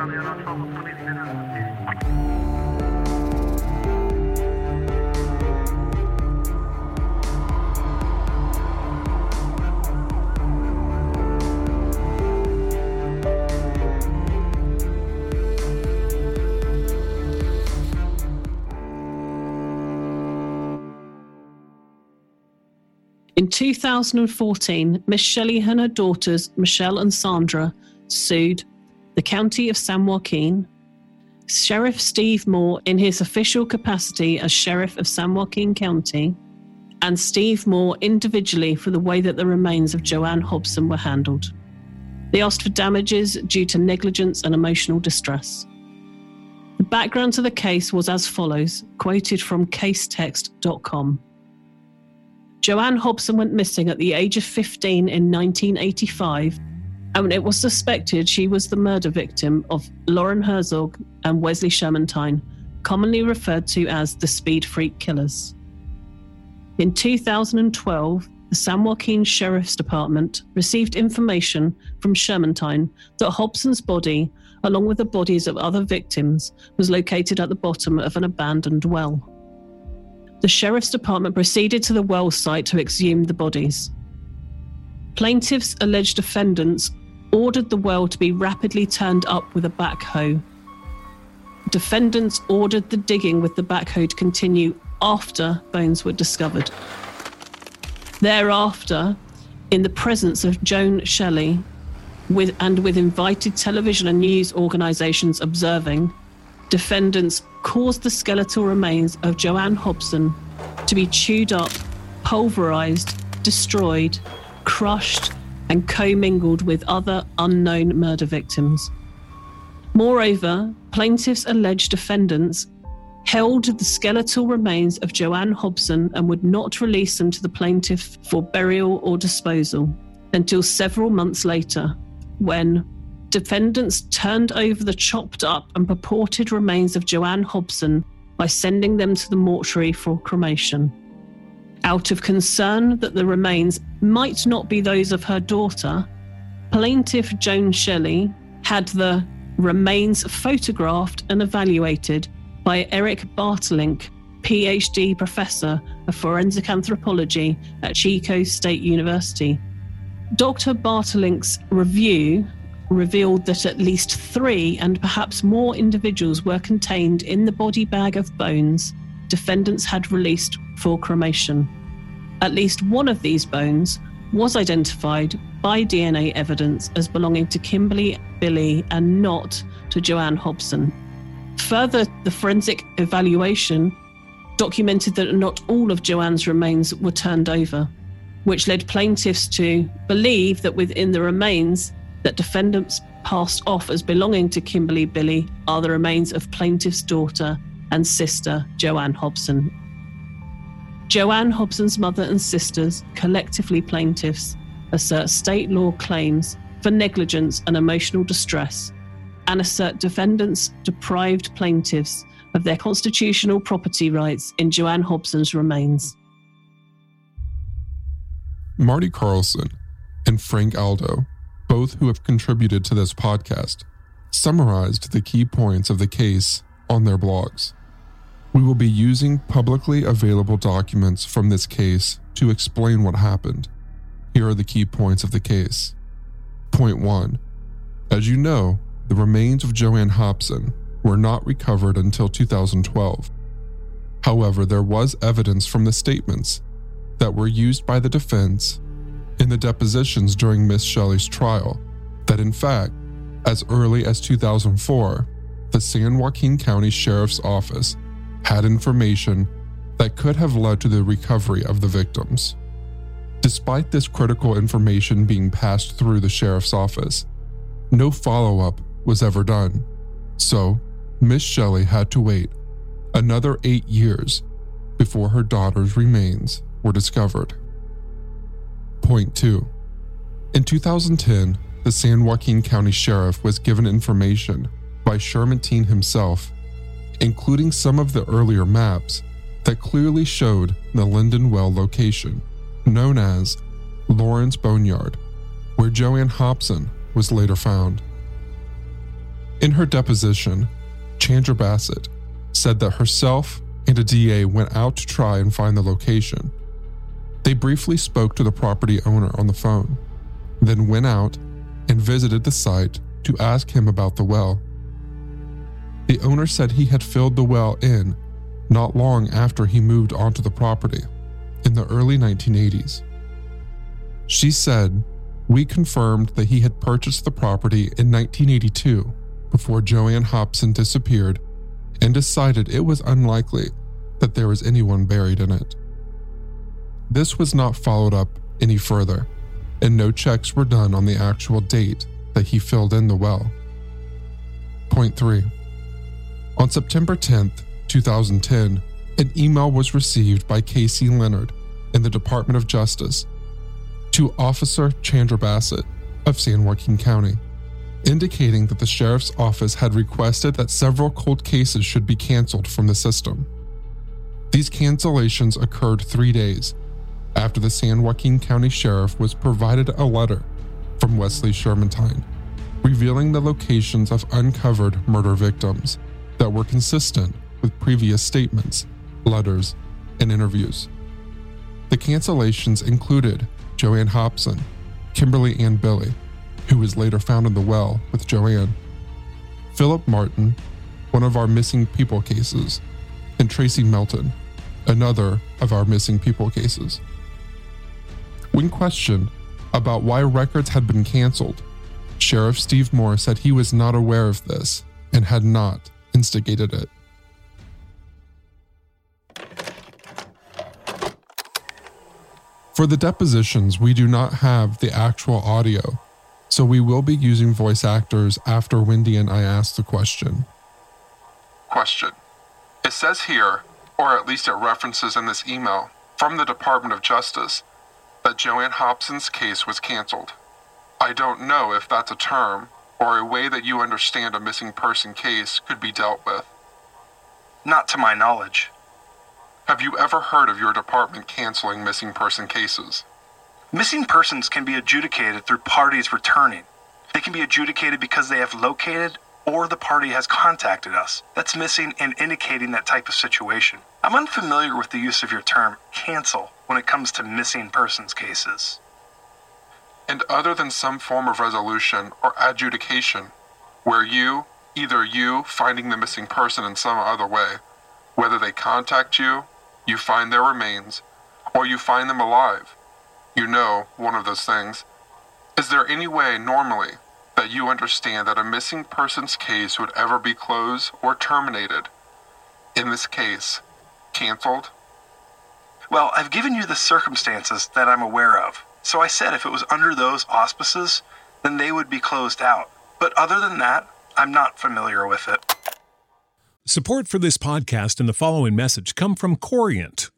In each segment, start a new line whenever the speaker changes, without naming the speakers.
In 2014, Miss Shelley and her daughters, Michelle and Sandra, sued the County of San Joaquin, Sheriff Steve Moore in his official capacity as Sheriff of San Joaquin County, and Steve Moore individually for the way that the remains of Jo Ann Hobson were handled. They asked for damages due to negligence and emotional distress. The background to the case was as follows, quoted from casetext.com. Jo Ann Hobson went missing at the age of 15 in 1985, and it was suspected she was the murder victim of Loren Herzog and Wesley Shermantine, commonly referred to as the Speed Freak Killers. In 2012, the San Joaquin Sheriff's Department received information from Shermantine that Hobson's body, along with the bodies of other victims, was located at the bottom of an abandoned well the Sheriff's Department proceeded to the well site to exhume the bodies. Plaintiffs' alleged defendants ordered the well to be rapidly turned up with a backhoe. Defendants ordered the digging with the backhoe to continue after bones were discovered. Thereafter, in the presence of Joan Shelley, with, and with invited television and news organisations observing, defendants caused the skeletal remains of Jo Ann Hobson to be chewed up, pulverized, destroyed, crushed, and commingled with other unknown murder victims. Moreover, plaintiffs' alleged defendants held the skeletal remains of Jo Ann Hobson and would not release them to the plaintiff for burial or disposal until several months later, when defendants turned over the chopped up and purported remains of Jo Ann Hobson by sending them to the mortuary for cremation. Out of concern that the remains might not be those of her daughter, plaintiff Joan Shelley had the remains photographed and evaluated by Eric Bartelink, PhD professor of forensic anthropology at Chico State University. Dr. Bartelink's review revealed that at least three and perhaps more individuals were contained in the body bag of bones defendants had released for cremation. At least one of these bones was identified by DNA evidence as belonging to Kimberly Billy and not to Jo Ann Hobson. Further, the forensic evaluation documented that not all of Jo Ann's remains were turned over, which led plaintiffs to believe that within the remains that defendants passed off as belonging to Kimberly Billy are the remains of plaintiff's daughter and sister, Jo Ann Hobson. Jo Ann Hobson's mother and sisters, collectively plaintiffs, assert state law claims for negligence and emotional distress and assert defendants deprived plaintiffs of their constitutional property rights in Jo Ann Hobson's remains.
Marty Carlson and Frank Aldo both who have contributed to this podcast, summarized the key points of the case on their blogs. We will be using publicly available documents from this case to explain what happened. Here are the key points of the case. Point 1. As you know, the remains of Jo Ann Hobson were not recovered until 2012. However, there was evidence from the statements that were used by the defense in the depositions during Miss Shelley's trial that, in fact, as early as 2004, the San Joaquin County Sheriff's Office had information that could have led to the recovery of the victims. Despite this critical information being passed through the sheriff's office, no follow up was ever done. So, Miss Shelley had to wait another eight years before her daughter's remains were discovered. Point 2. In 2010, the San Joaquin County Sheriff was given information by Shermantine himself, including some of the earlier maps that clearly showed the Linden Well location, known as Lawrence Boneyard, where Jo Ann Hobson was later found. In her deposition, Chandra Bassett said that herself and a DA went out to try and find the location. They briefly spoke to the property owner on the phone, then went out and visited the site to ask him about the well. The owner said he had filled the well in not long after he moved onto the property in the early 1980s. She said, We confirmed that he had purchased the property in 1982 before Jo Ann Hobson disappeared and decided it was unlikely that there was anyone buried in it. This was not followed up any further, and no checks were done on the actual date that he filled in the well. Point 3. On September 10th, 2010, an email was received by Casey Leonard in the Department of Justice to Officer Chandra Bassett of San Joaquin County, indicating that the sheriff's office had requested that several cold cases should be canceled from the system. These cancellations occurred three days after the San Joaquin County Sheriff was provided a letter from Wesley Shermantine revealing the locations of uncovered murder victims that were consistent with previous statements, letters, and interviews. The cancellations included Jo Ann Hobson, Kimberly Ann Billy, who was later found in the well with Jo Ann, Philip Martin, one of our missing people cases, and Tracy Melton, another of our missing people cases. When questioned about why records had been canceled, Sheriff Steve Moore said he was not aware of this and had not instigated it. For the depositions, we do not have the actual audio, so we will be using voice actors after Wendy and I ask the question. Question. It says here, or at least it references in this email, from the Department of Justice that Jo Ann Hobson's case was canceled. I don't know if that's a term or a way that you understand a missing person case could be dealt with.
Not to my knowledge.
Have you ever heard of your department canceling missing person cases?
Missing persons can be adjudicated through parties returning. They can be adjudicated because they have located or the party has contacted us. That's missing and indicating that type of situation. I'm unfamiliar with the use of your term cancel when it comes to missing persons cases.
And other than some form of resolution or adjudication, where you, either you finding the missing person in some other way, whether they contact you, you find their remains, or you find them alive, you know one of those things. Is there any way normally that you understand that a missing persons case would ever be closed or terminated? In this case, canceled
well, I've given you the circumstances that I'm aware of. So I said if it was under those auspices, then they would be closed out. But other than that, I'm not familiar with it.
Support for this podcast and the following message come from Corient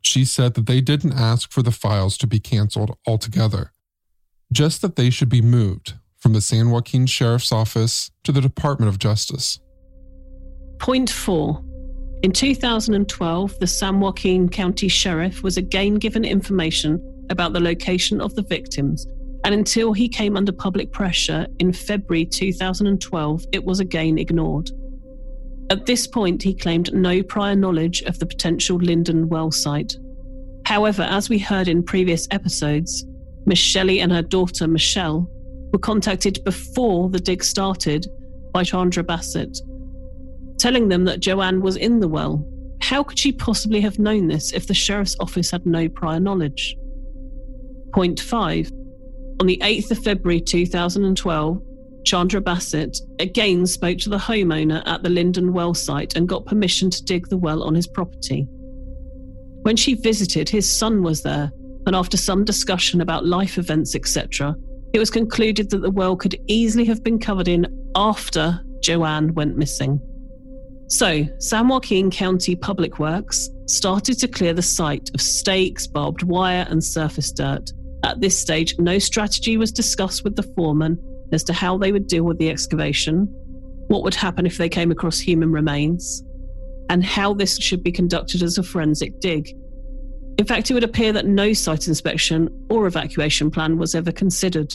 she said that they didn't ask for the files to be canceled altogether, just that they should be moved from the San Joaquin Sheriff's Office to the Department of Justice.
Point four. In 2012, the San Joaquin County Sheriff was again given information about the location of the victims, and until he came under public pressure in February 2012, it was again ignored. At this point, he claimed no prior knowledge of the potential Linden well site. However, as we heard in previous episodes, Miss Shelley and her daughter Michelle were contacted before the dig started by Chandra Bassett, telling them that Jo Ann was in the well. How could she possibly have known this if the sheriff's office had no prior knowledge? Point 5. On the 8th of February 2012, Chandra Bassett again spoke to the homeowner at the Linden well site and got permission to dig the well on his property. When she visited, his son was there, and after some discussion about life events, etc., it was concluded that the well could easily have been covered in after Jo Ann went missing. So, San Joaquin County Public Works started to clear the site of stakes, barbed wire, and surface dirt. At this stage, no strategy was discussed with the foreman as to how they would deal with the excavation, what would happen if they came across human remains, and how this should be conducted as a forensic dig. In fact, it would appear that no site inspection or evacuation plan was ever considered.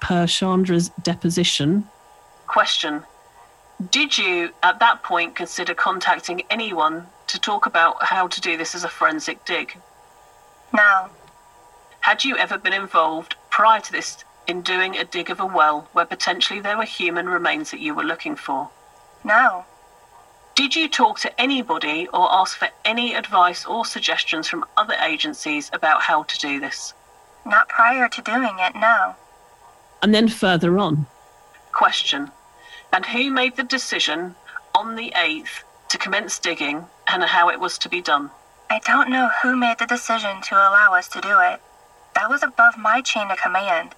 Per Chandra's deposition. Question Did you, at that point, consider contacting anyone to talk about how to do this as a forensic dig?
No.
Had you ever been involved prior to this in doing a dig of a well where potentially there were human remains that you were looking for?
No.
Did you talk to anybody or ask for any advice or suggestions from other agencies about how to do this?
Not prior to doing it, no.
And then further on. Question And who made the decision on the 8th to commence digging and how it was to be done?
I don't know who made the decision to allow us to do it. That was above my chain of command.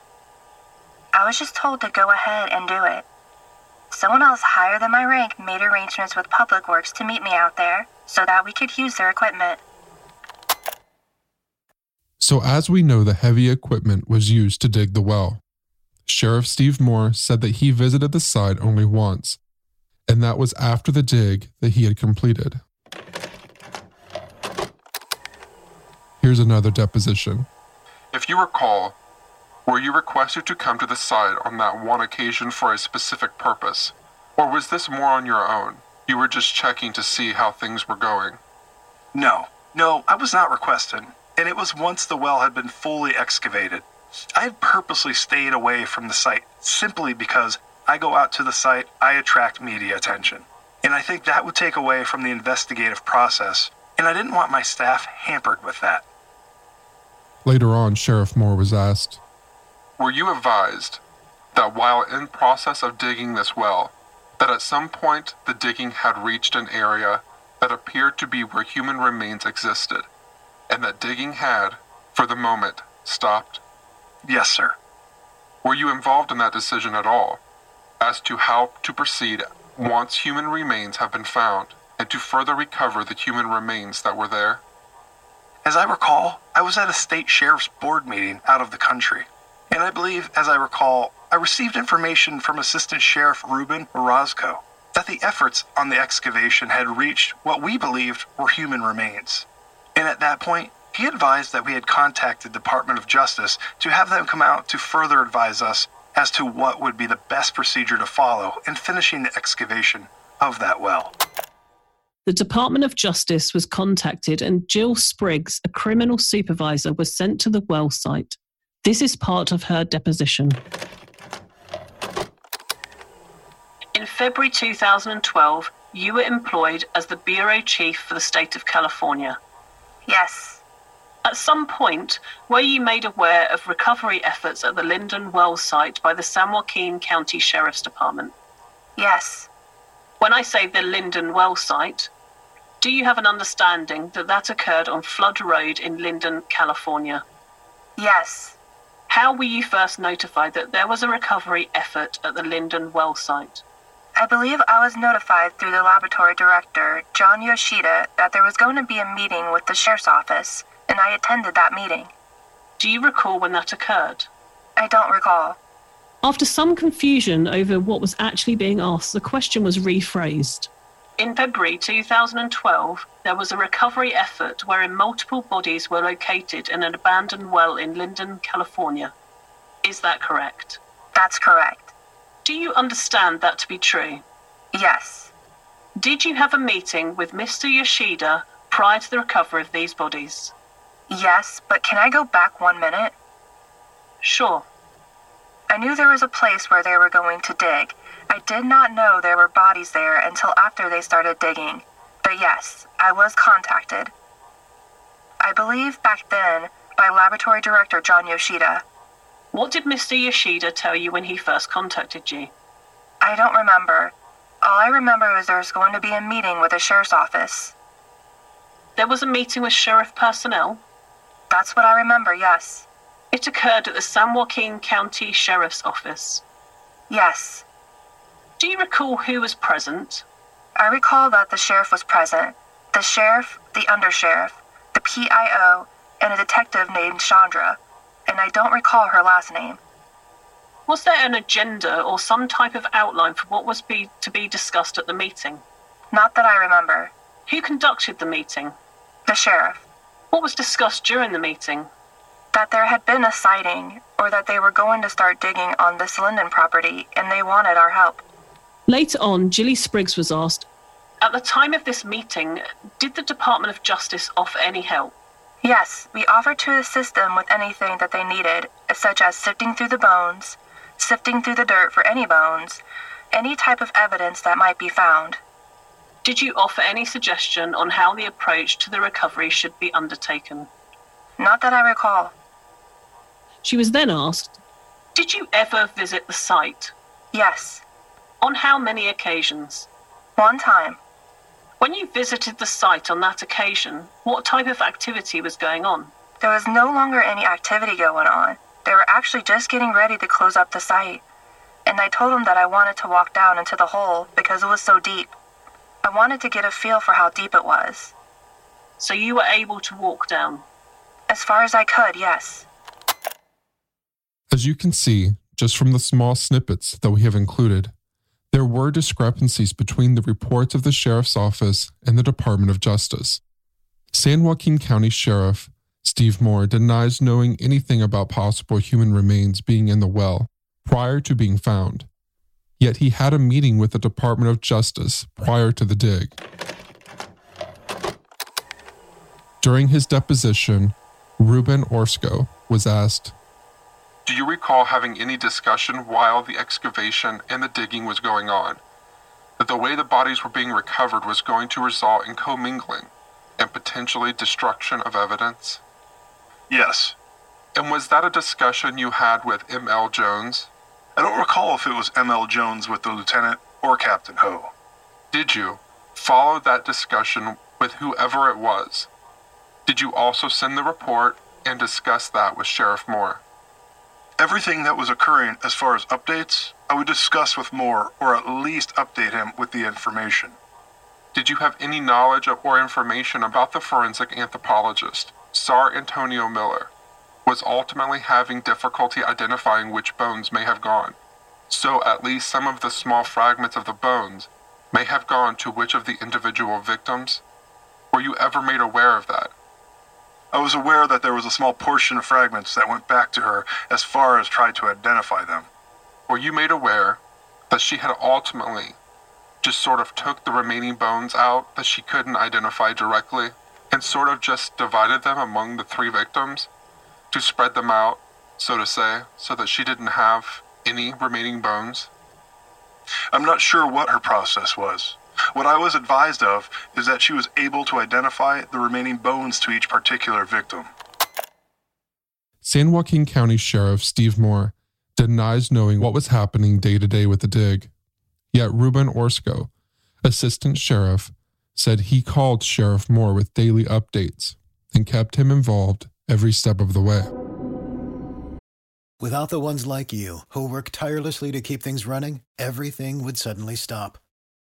I was just told to go ahead and do it. Someone else higher than my rank made arrangements with Public Works to meet me out there so that we could use their equipment.
So, as we know, the heavy equipment was used to dig the well. Sheriff Steve Moore said that he visited the site only once, and that was after the dig that he had completed. Here's another deposition.
If you recall, were you requested to come to the site on that one occasion for a specific purpose? Or was this more on your own? You were just checking to see how things were going?
No, no, I was not requested, and it was once the well had been fully excavated. I had purposely stayed away from the site simply because I go out to the site, I attract media attention. And I think that would take away from the investigative process, and I didn't want my staff hampered with that.
Later on, Sheriff Moore was asked,
Were you advised that while in process of digging this well, that at some point the digging had reached an area that appeared to be where human remains existed, and that digging had, for the moment, stopped?
Yes, sir.
Were you involved in that decision at all, as to how to proceed once human remains have been found, and to further recover the human remains that were there?
As I recall, I was at a state sheriff's board meeting out of the country. And I believe, as I recall, I received information from Assistant Sheriff Ruben Orozco that the efforts on the excavation had reached what we believed were human remains. And at that point, he advised that we had contacted Department of Justice to have them come out to further advise us as to what would be the best procedure to follow in finishing the excavation of that well.
The Department of Justice was contacted, and Jill Spriggs, a criminal supervisor, was sent to the well site. This is part of her deposition. In February 2012, you were employed as the bureau chief for the state of California.
Yes.
At some point, were you made aware of recovery efforts at the Linden Well site by the San Joaquin County Sheriff's Department?
Yes.
When I say the Linden Well site, do you have an understanding that that occurred on Flood Road in Linden, California?
Yes.
How were you first notified that there was a recovery effort at the Linden Well site?
I believe I was notified through the laboratory director, John Yoshida, that there was going to be a meeting with the sheriff's office, and I attended that meeting.
Do you recall when that occurred?
I don't recall.
After some confusion over what was actually being asked, the question was rephrased. In February 2012, there was a recovery effort wherein multiple bodies were located in an abandoned well in Linden, California. Is that correct?
That's correct.
Do you understand that to be true?
Yes.
Did you have a meeting with Mr. Yoshida prior to the recovery of these bodies?
Yes, but can I go back one minute?
Sure.
I knew there was a place where they were going to dig. I did not know there were bodies there until after they started digging. But yes, I was contacted. I believe back then by laboratory director John Yoshida.
What did Mr. Yoshida tell you when he first contacted you?
I don't remember. All I remember is there was going to be a meeting with the sheriff's office.
There was a meeting with sheriff personnel?
That's what I remember, yes.
It occurred at the San Joaquin County Sheriff's Office.
Yes.
Do you recall who was present?
I recall that the sheriff was present. The sheriff, the undersheriff, the PIO, and a detective named Chandra. And I don't recall her last name.
Was there an agenda or some type of outline for what was be, to be discussed at the meeting?
Not that I remember.
Who conducted the meeting?
The sheriff.
What was discussed during the meeting?
That there had been a sighting, or that they were going to start digging on this Linden property, and they wanted our help.
Later on, Jill Spriggs was asked, At the time of this meeting, did the Department of Justice offer any help?
Yes, we offered to assist them with anything that they needed, such as sifting through the bones, sifting through the dirt for any bones, any type of evidence that might be found.
Did you offer any suggestion on how the approach to the recovery should be undertaken?
Not that I recall. She was then asked,
Did you ever visit the site?
Yes.
On how many occasions?
One time.
When you visited the site on that occasion, what type of activity was going on?
There was no longer any activity going on. They were actually just getting ready to close up the site. And I told them that I wanted to walk down into the hole because it was so deep. I wanted to get a feel for how deep it was.
So you were able to walk down?
As far as I could, yes.
As you can see, just from the small snippets that we have included, there were discrepancies between the reports of the Sheriff's Office and the Department of Justice. San Joaquin County Sheriff Steve Moore denies knowing anything about possible human remains being in the well prior to being found. Yet he had a meeting with the Department of Justice prior to the dig. During his deposition, Ruben Orozco was asked,
Do you recall having any discussion while the excavation and the digging was going on that the way the bodies were being recovered was going to result in commingling and potentially destruction of evidence?
Yes.
And was that a discussion you had with M.L. Jones?
I don't recall if it was M.L. Jones with the lieutenant or Captain Ho.
Did you follow that discussion with whoever it was? Did you also send the report and discuss that with Sheriff Moore?
Everything that was occurring as far as updates, I would discuss with Moore or at least update him with the information.
Did you have any knowledge or information about the forensic anthropologist, Sar Antonio Miller, was ultimately having difficulty identifying which bones may have gone? So at least some of the small fragments of the bones may have gone to which of the individual victims? Were you ever made aware of that?
I was aware that there was a small portion of fragments that went back to her as far as tried to identify them.
Were you made aware that she had ultimately just sort of took the remaining bones out that she couldn't identify directly and sort of just divided them among the three victims to spread them out, so to say, so that she didn't have any remaining bones?
I'm not sure what her process was. What I was advised of is that she was able to identify the remaining bones to each particular victim.
San Joaquin County Sheriff Steve Moore denies knowing what was happening day to day with the dig. Yet Ruben Orozco, assistant sheriff, said he called Sheriff Moore with daily updates and kept him involved every step of the way.
Without the ones like you, who work tirelessly to keep things running, everything would suddenly stop.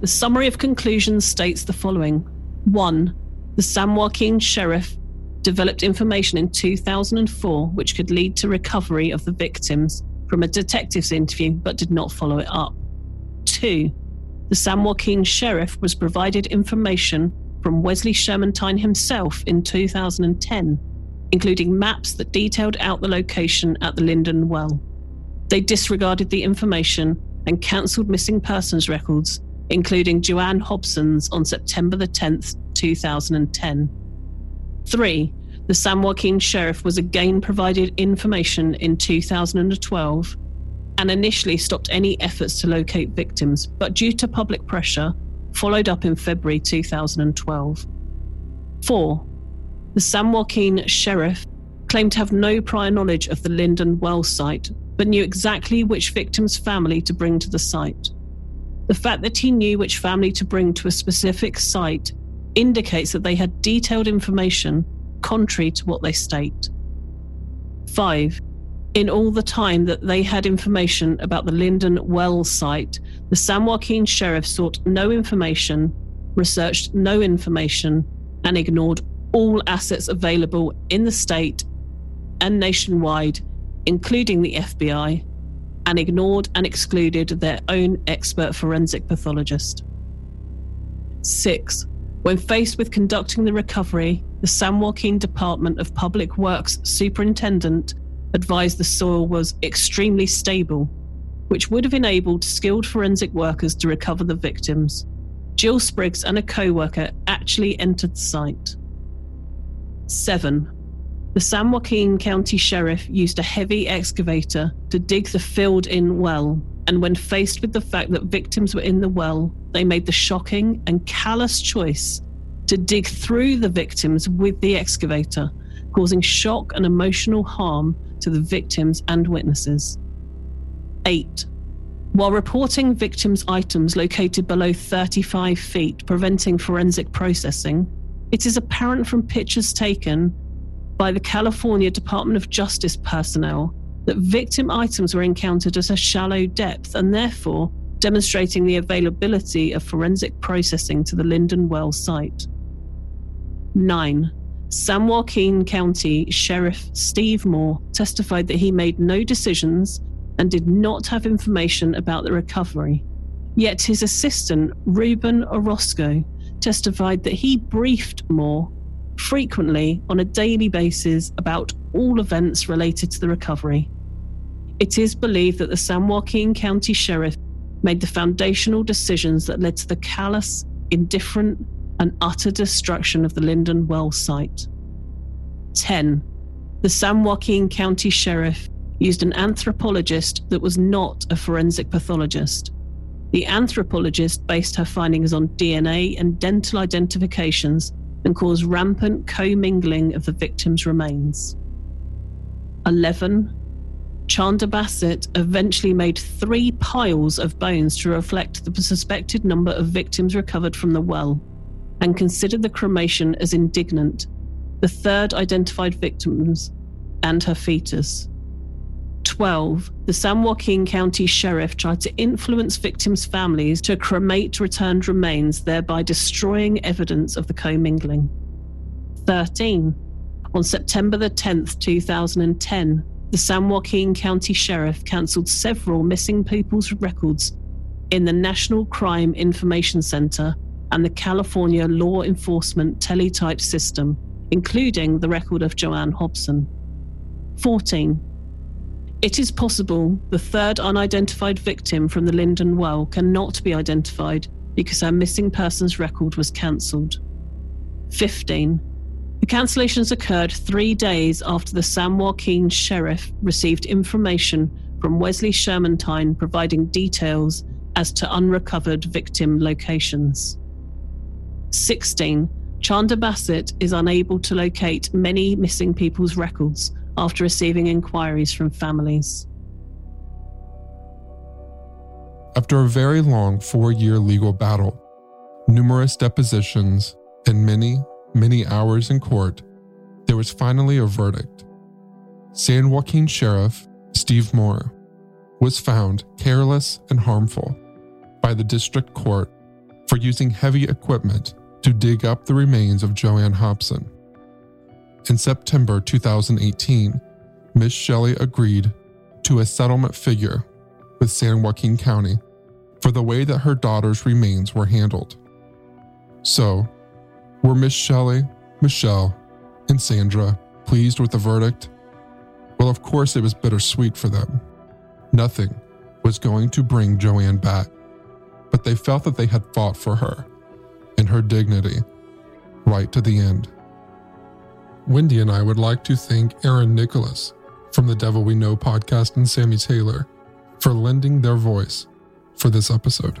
The summary of conclusions states the following 1. The San Joaquin sheriff developed information in 2004 which could lead to recovery of the victims from a detective's interview but did not follow it up. 2. The San Joaquin sheriff was provided information from Wesley Shermantine himself in 2010, including maps that detailed out the location at the Linden Well. They disregarded the information and cancelled missing persons records including Jo Ann Hobson's on September the 10th, 2010. Three, the San Joaquin Sheriff was again provided information in 2012 and initially stopped any efforts to locate victims, but due to public pressure, followed up in February 2012. Four, the San Joaquin Sheriff claimed to have no prior knowledge of the Linden well site, but knew exactly which victim's family to bring to the site. The fact that he knew which family to bring to a specific site indicates that they had detailed information contrary to what they state. 5. In all the time that they had information about the Linden Well site, the San Joaquin sheriff sought no information, researched no information, and ignored all assets available in the state and nationwide, including the FBI, and ignored and excluded their own expert forensic pathologist. Six, when faced with conducting the recovery, the San Joaquin Department of Public Works superintendent advised the soil was extremely stable, which would have enabled skilled forensic workers to recover the victims. Jill Spriggs and a co worker actually entered the site. 7. The San Joaquin County Sheriff used a heavy excavator to dig the filled in well, and when faced with the fact that victims were in the well, they made the shocking and callous choice to dig through the victims with the excavator, causing shock and emotional harm to the victims and witnesses. 8. While reporting victims' items located below 35 feet, preventing forensic processing, it is apparent from pictures taken by the California Department of Justice personnel that victim items were encountered at a shallow depth and therefore demonstrating the availability of forensic processing to the Linden Well site. 9. San Joaquin County Sheriff Steve Moore testified that he made no decisions and did not have information about the recovery. Yet his assistant, Ruben Orozco, testified that he briefed Moore frequently on a daily basis about all events related to the recovery. It is believed that the San Joaquin County Sheriff made the foundational decisions that led to the callous, indifferent, and utter destruction of the Linden Well site. 10. The San Joaquin County Sheriff used an anthropologist that was not a forensic pathologist. The anthropologist based her findings on DNA and dental identifications and cause rampant commingling of the victims' remains. 11. Chanda Bassett eventually made three piles of bones to reflect the suspected number of victims recovered from the well and considered the cremation as indignant, the third identified victims and her fetus. 12. The San Joaquin County Sheriff tried to influence victims' families to cremate returned remains, thereby destroying evidence of the commingling. 13. On September the 10th, 2010, the San Joaquin County Sheriff cancelled several missing people's records in the National Crime Information Center and the California Law Enforcement Teletype System, including the record of Jo Ann Hobson. 14. It is possible the third unidentified victim from the Linden well cannot be identified because her missing persons record was cancelled. 15. The cancellations occurred three days after the San Joaquin sheriff received information from Wesley Shermantine providing details as to unrecovered victim locations. 16. Chanda Bassett is unable to locate many missing people's records after receiving inquiries from families.
After a very long four year legal battle, numerous depositions, and many, many hours in court, there was finally a verdict. San Joaquin Sheriff Steve Moore was found careless and harmful by the district court for using heavy equipment to dig up the remains of Jo Ann Hobson. In September 2018, Miss Shelley agreed to a settlement figure with San Joaquin County for the way that her daughter's remains were handled. So, were Miss Shelley, Michelle, and Sandra pleased with the verdict? Well, of course, it was bittersweet for them. Nothing was going to bring Jo Ann back, but they felt that they had fought for her and her dignity right to the end. Wendy and I would like to thank Aaron Nicholas from the Devil We Know podcast and Sammy Taylor for lending their voice for this episode.